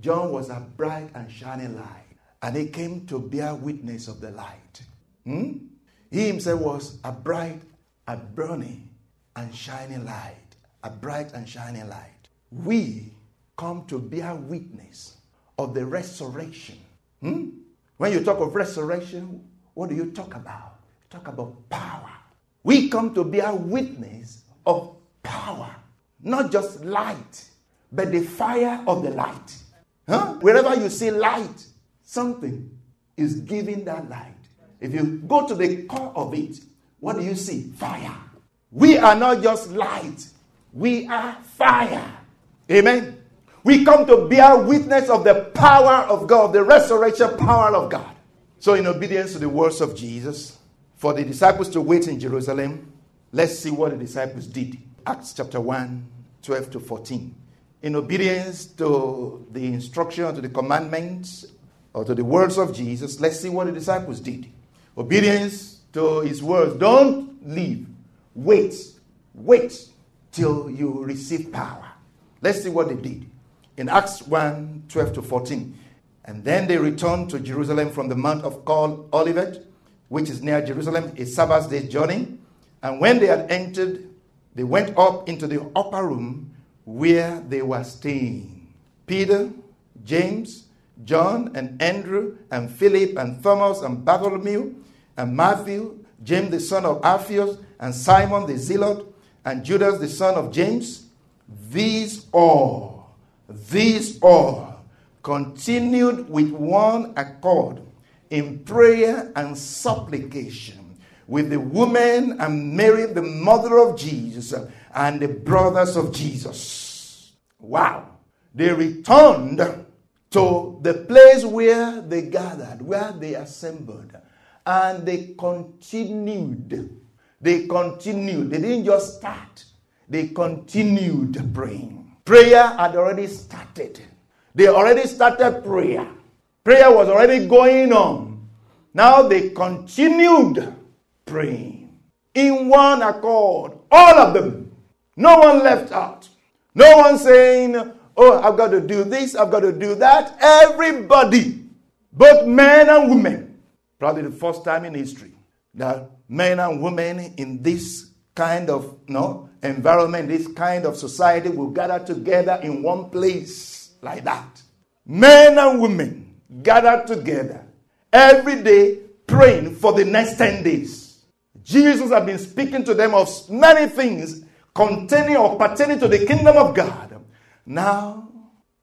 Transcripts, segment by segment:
John was a bright and shining light, and he came to bear witness of the light. Hmm? He himself was a bright, a burning, and shining light. A bright and shining light. We come to bear witness of the resurrection. Hmm? When you talk of resurrection, what do you talk about? You talk about power. We come to bear witness of power, not just light, but the fire of the light. Huh? Wherever you see light, something is giving that light. If you go to the core of it, what do you see? Fire. We are not just light, we are fire. Amen. We come to bear witness of the power of God, the resurrection power of God. So, in obedience to the words of Jesus, for the disciples to wait in Jerusalem, let's see what the disciples did. Acts chapter 1, 12 to 14 in obedience to the instruction, to the commandments, or to the words of Jesus, let's see what the disciples did. Obedience to his words. Don't leave. Wait. Wait till you receive power. Let's see what they did. In Acts 1 12 to 14. And then they returned to Jerusalem from the Mount of called Olivet, which is near Jerusalem, a Sabbath day journey. And when they had entered, they went up into the upper room where they were staying. Peter, James, John, and Andrew, and Philip, and Thomas, and Bartholomew, and Matthew, James the son of Alphaeus, and Simon the Zealot, and Judas the son of James. These all, these all continued with one accord in prayer and supplication with the woman and Mary, the mother of Jesus, and the brothers of Jesus. Wow. They returned to the place where they gathered, where they assembled, and they continued. They continued. They didn't just start, they continued praying. Prayer had already started. They already started prayer. Prayer was already going on. Now they continued praying in one accord, all of them. No one left out. No one saying, Oh, I've got to do this, I've got to do that. Everybody, both men and women, probably the first time in history that men and women in this kind of know, environment, this kind of society will gather together in one place like that. Men and women gathered together every day praying for the next 10 days. Jesus had been speaking to them of many things containing or pertaining to the kingdom of God. Now,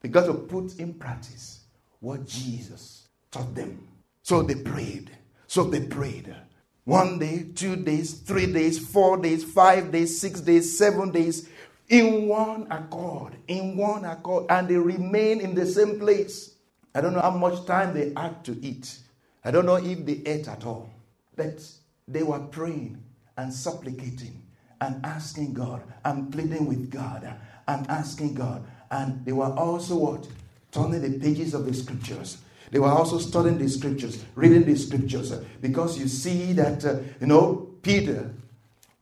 they got to put in practice what Jesus taught them. So they prayed. So they prayed. One day, two days, three days, four days, five days, six days, seven days, in one accord, in one accord, and they remain in the same place. I don't know how much time they had to eat. I don't know if they ate at all. But they were praying and supplicating and asking God and pleading with God and asking God. And they were also what? Turning the pages of the scriptures. They were also studying the scriptures, reading the scriptures. Because you see that, uh, you know, Peter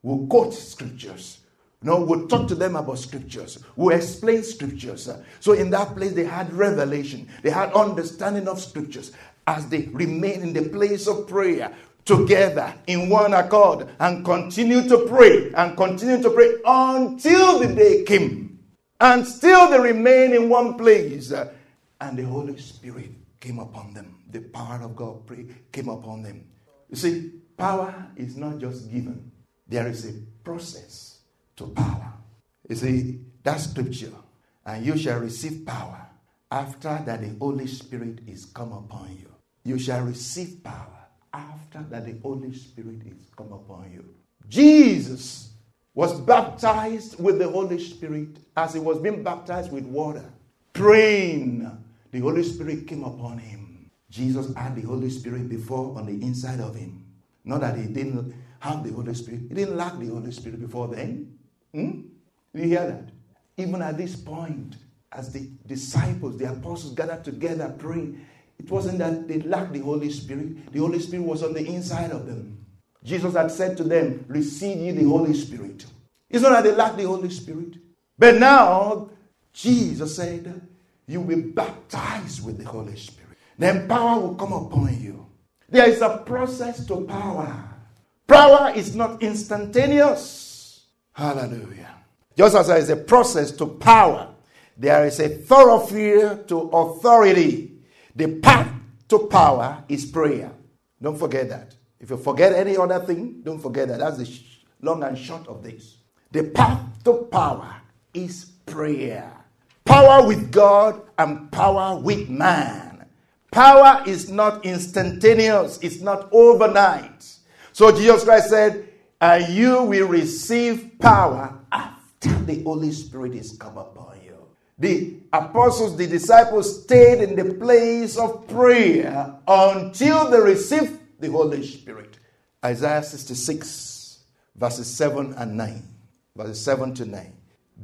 will quote scriptures. Know, we'll talk to them about scriptures. We'll explain scriptures. So in that place, they had revelation. They had understanding of scriptures as they remain in the place of prayer, together in one accord and continue to pray and continue to pray until the day came. And still they remain in one place. And the Holy Spirit came upon them. The power of God came upon them. You see, power is not just given, there is a process to power. You see, that scripture, and you shall receive power after that the Holy Spirit is come upon you. You shall receive power after that the Holy Spirit is come upon you. Jesus was baptized with the Holy Spirit as he was being baptized with water, praying the Holy Spirit came upon him. Jesus had the Holy Spirit before on the inside of him. Not that he didn't have the Holy Spirit, he didn't lack the Holy Spirit before then. Hmm? You hear that? Even at this point, as the disciples, the apostles gathered together praying, it wasn't that they lacked the Holy Spirit, the Holy Spirit was on the inside of them. Jesus had said to them, Receive ye the Holy Spirit. It's not that they lacked the Holy Spirit. But now, Jesus said, You will be baptized with the Holy Spirit. Then power will come upon you. There is a process to power. Power is not instantaneous. Hallelujah. Just as there is a process to power, there is a thoroughfare to authority. The path to power is prayer. Don't forget that. If you forget any other thing, don't forget that. That's the long and short of this. The path to power is prayer. Power with God and power with man. Power is not instantaneous, it's not overnight. So Jesus Christ said, And you will receive power after the Holy Spirit is come upon. The apostles, the disciples stayed in the place of prayer until they received the Holy Spirit. Isaiah 66, verses 7 and 9. Verses 7 to 9.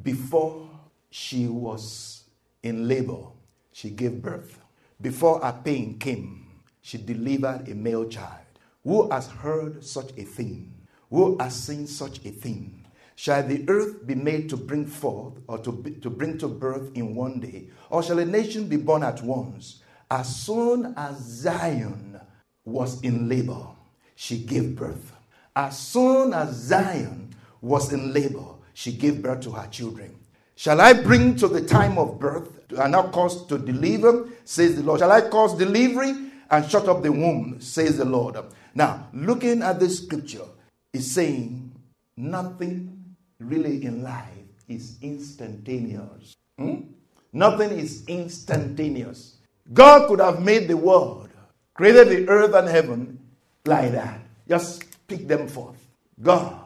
Before she was in labor, she gave birth. Before her pain came, she delivered a male child. Who has heard such a thing? Who has seen such a thing? Shall the earth be made to bring forth or to, be, to bring to birth in one day? Or shall a nation be born at once? As soon as Zion was in labor, she gave birth. As soon as Zion was in labor, she gave birth to her children. Shall I bring to the time of birth and not cause to deliver, says the Lord? Shall I cause delivery and shut up the womb, says the Lord? Now, looking at this scripture, is saying nothing really in life is instantaneous. Hmm? Nothing is instantaneous. God could have made the world, created the earth and heaven like that. Just pick them forth. God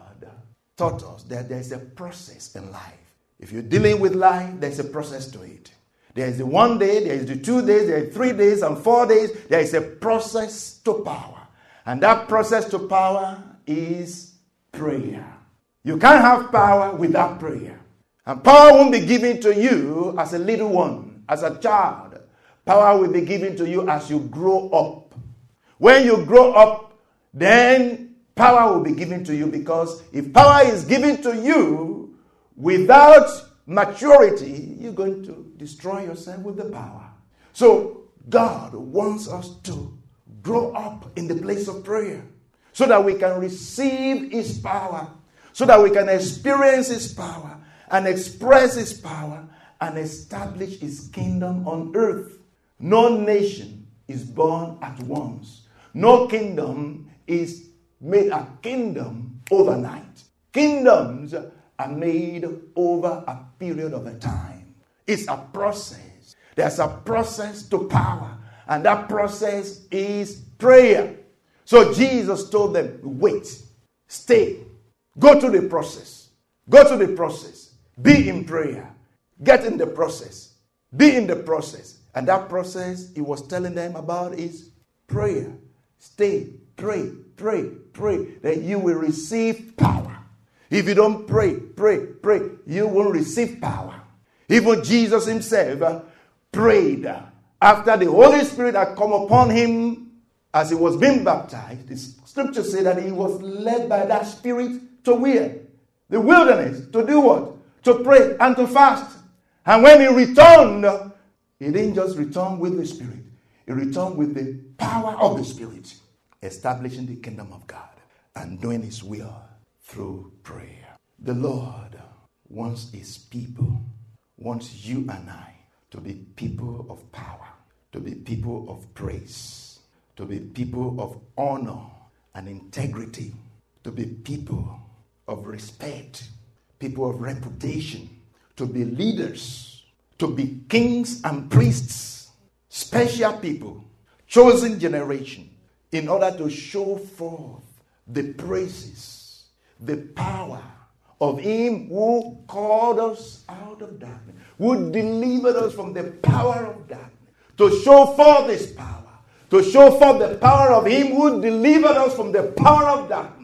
taught us that there's a process in life. If you're dealing with life, there's a process to it. There is the one day, there is the two days, there are three days and four days. There is a process to power. And that process to power is prayer. You can't have power without prayer. And power won't be given to you as a little one, as a child. Power will be given to you as you grow up. When you grow up, then power will be given to you because if power is given to you without maturity, you're going to destroy yourself with the power. So, God wants us to grow up in the place of prayer so that we can receive His power, so that we can experience His power and express His power and establish His kingdom on earth. No nation is born at once, no kingdom is made a kingdom overnight. Kingdoms are made over a period of a time. It's a process. There's a process to power, and that process is prayer. So Jesus told them, wait, stay, go to the process, go to the process, be in prayer, get in the process, be in the process. And that process he was telling them about is prayer. Stay, pray, pray, pray, that you will receive power. If you don't pray, pray, pray, you won't receive power. Even Jesus himself prayed after the Holy Spirit had come upon him as he was being baptized. The scripture said that he was led by that Spirit to where? The wilderness. To do what? To pray and to fast. And when he returned, he didn't just return with the Spirit, he returned with the power of the Spirit, establishing the kingdom of God and doing his will through prayer. The Lord wants his people, wants you and I to be people of power, to be people of praise, to be people of honor and integrity, to be people of respect, people of reputation, to be leaders to be kings and priests, special people, chosen generation, in order to show forth the praises, the power of Him who called us out of darkness, who delivered us from the power of darkness, to show forth His power, to show forth the power of Him who delivered us from the power of darkness.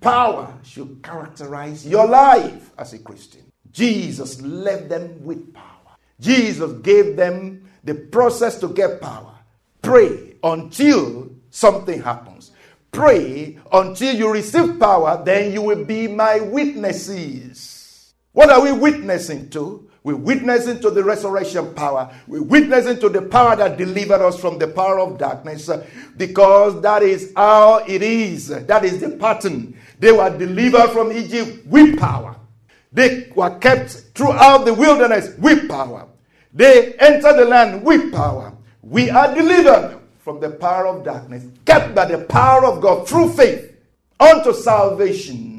Power should characterize your life as a Christian. Jesus left them with power. Jesus gave them the process to get power. Pray until something happens. Pray until you receive power, then you will be my witnesses. What are we witnessing to? We're witnessing to the resurrection power. We're witnessing to the power that delivered us from the power of darkness uh, because that is how it is. That is the pattern. They were delivered from Egypt with power. They were kept throughout the wilderness with power. They entered the land with power. We are delivered from the power of darkness, kept by the power of God through faith unto salvation.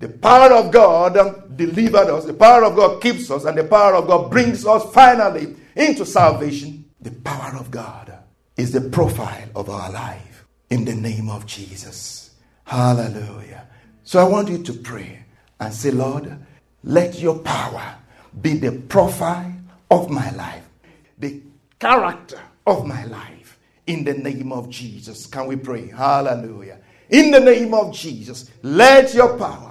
The power of God delivered us, the power of God keeps us, and the power of God brings us finally into salvation. The power of God is the profile of our life in the name of Jesus. Hallelujah. So I want you to pray and say, Lord, let your power be the profile of my life, the character of my life. In the name of Jesus. Can we pray? Hallelujah. In the name of Jesus, let your power,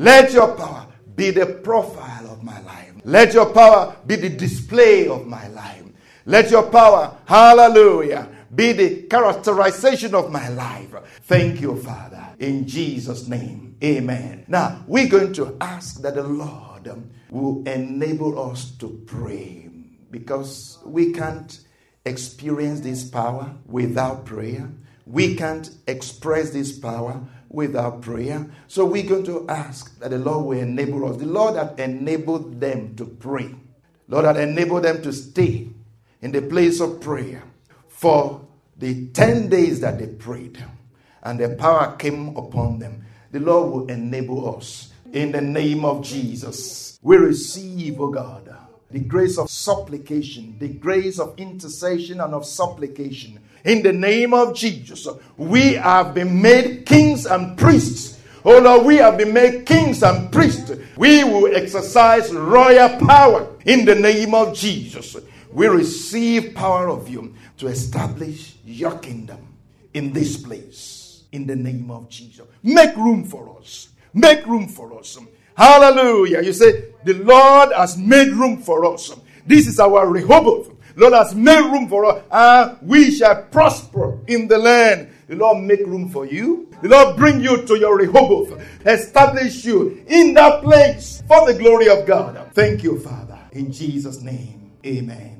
let your power be the profile of my life. Let your power be the display of my life. Let your power, hallelujah, be the characterization of my life. Thank you, Father. In Jesus' name, amen. Now, we're going to ask that the Lord will enable us to pray because we can't experience this power without prayer. We can't express this power without prayer. So we're going to ask that the Lord will enable us. The Lord that enabled them to pray, Lord that enabled them to stay in the place of prayer for the 10 days that they prayed and the power came upon them. The Lord will enable us in the name of Jesus. We receive, oh God, the grace of supplication, the grace of intercession and of supplication. In the name of Jesus, we have been made kings and priests. Oh Lord, we have been made kings and priests. We will exercise royal power in the name of Jesus. We receive power of you to establish your kingdom in this place in the name of Jesus. Make room for us. Make room for us. Hallelujah. You say, the Lord has made room for us. This is our Rehoboth. Lord has made room for us, and we shall prosper in the land. The Lord make room for you. The Lord bring you to your Rehoboth, establish you in that place for the glory of God. Thank you, Father. In Jesus' name, amen.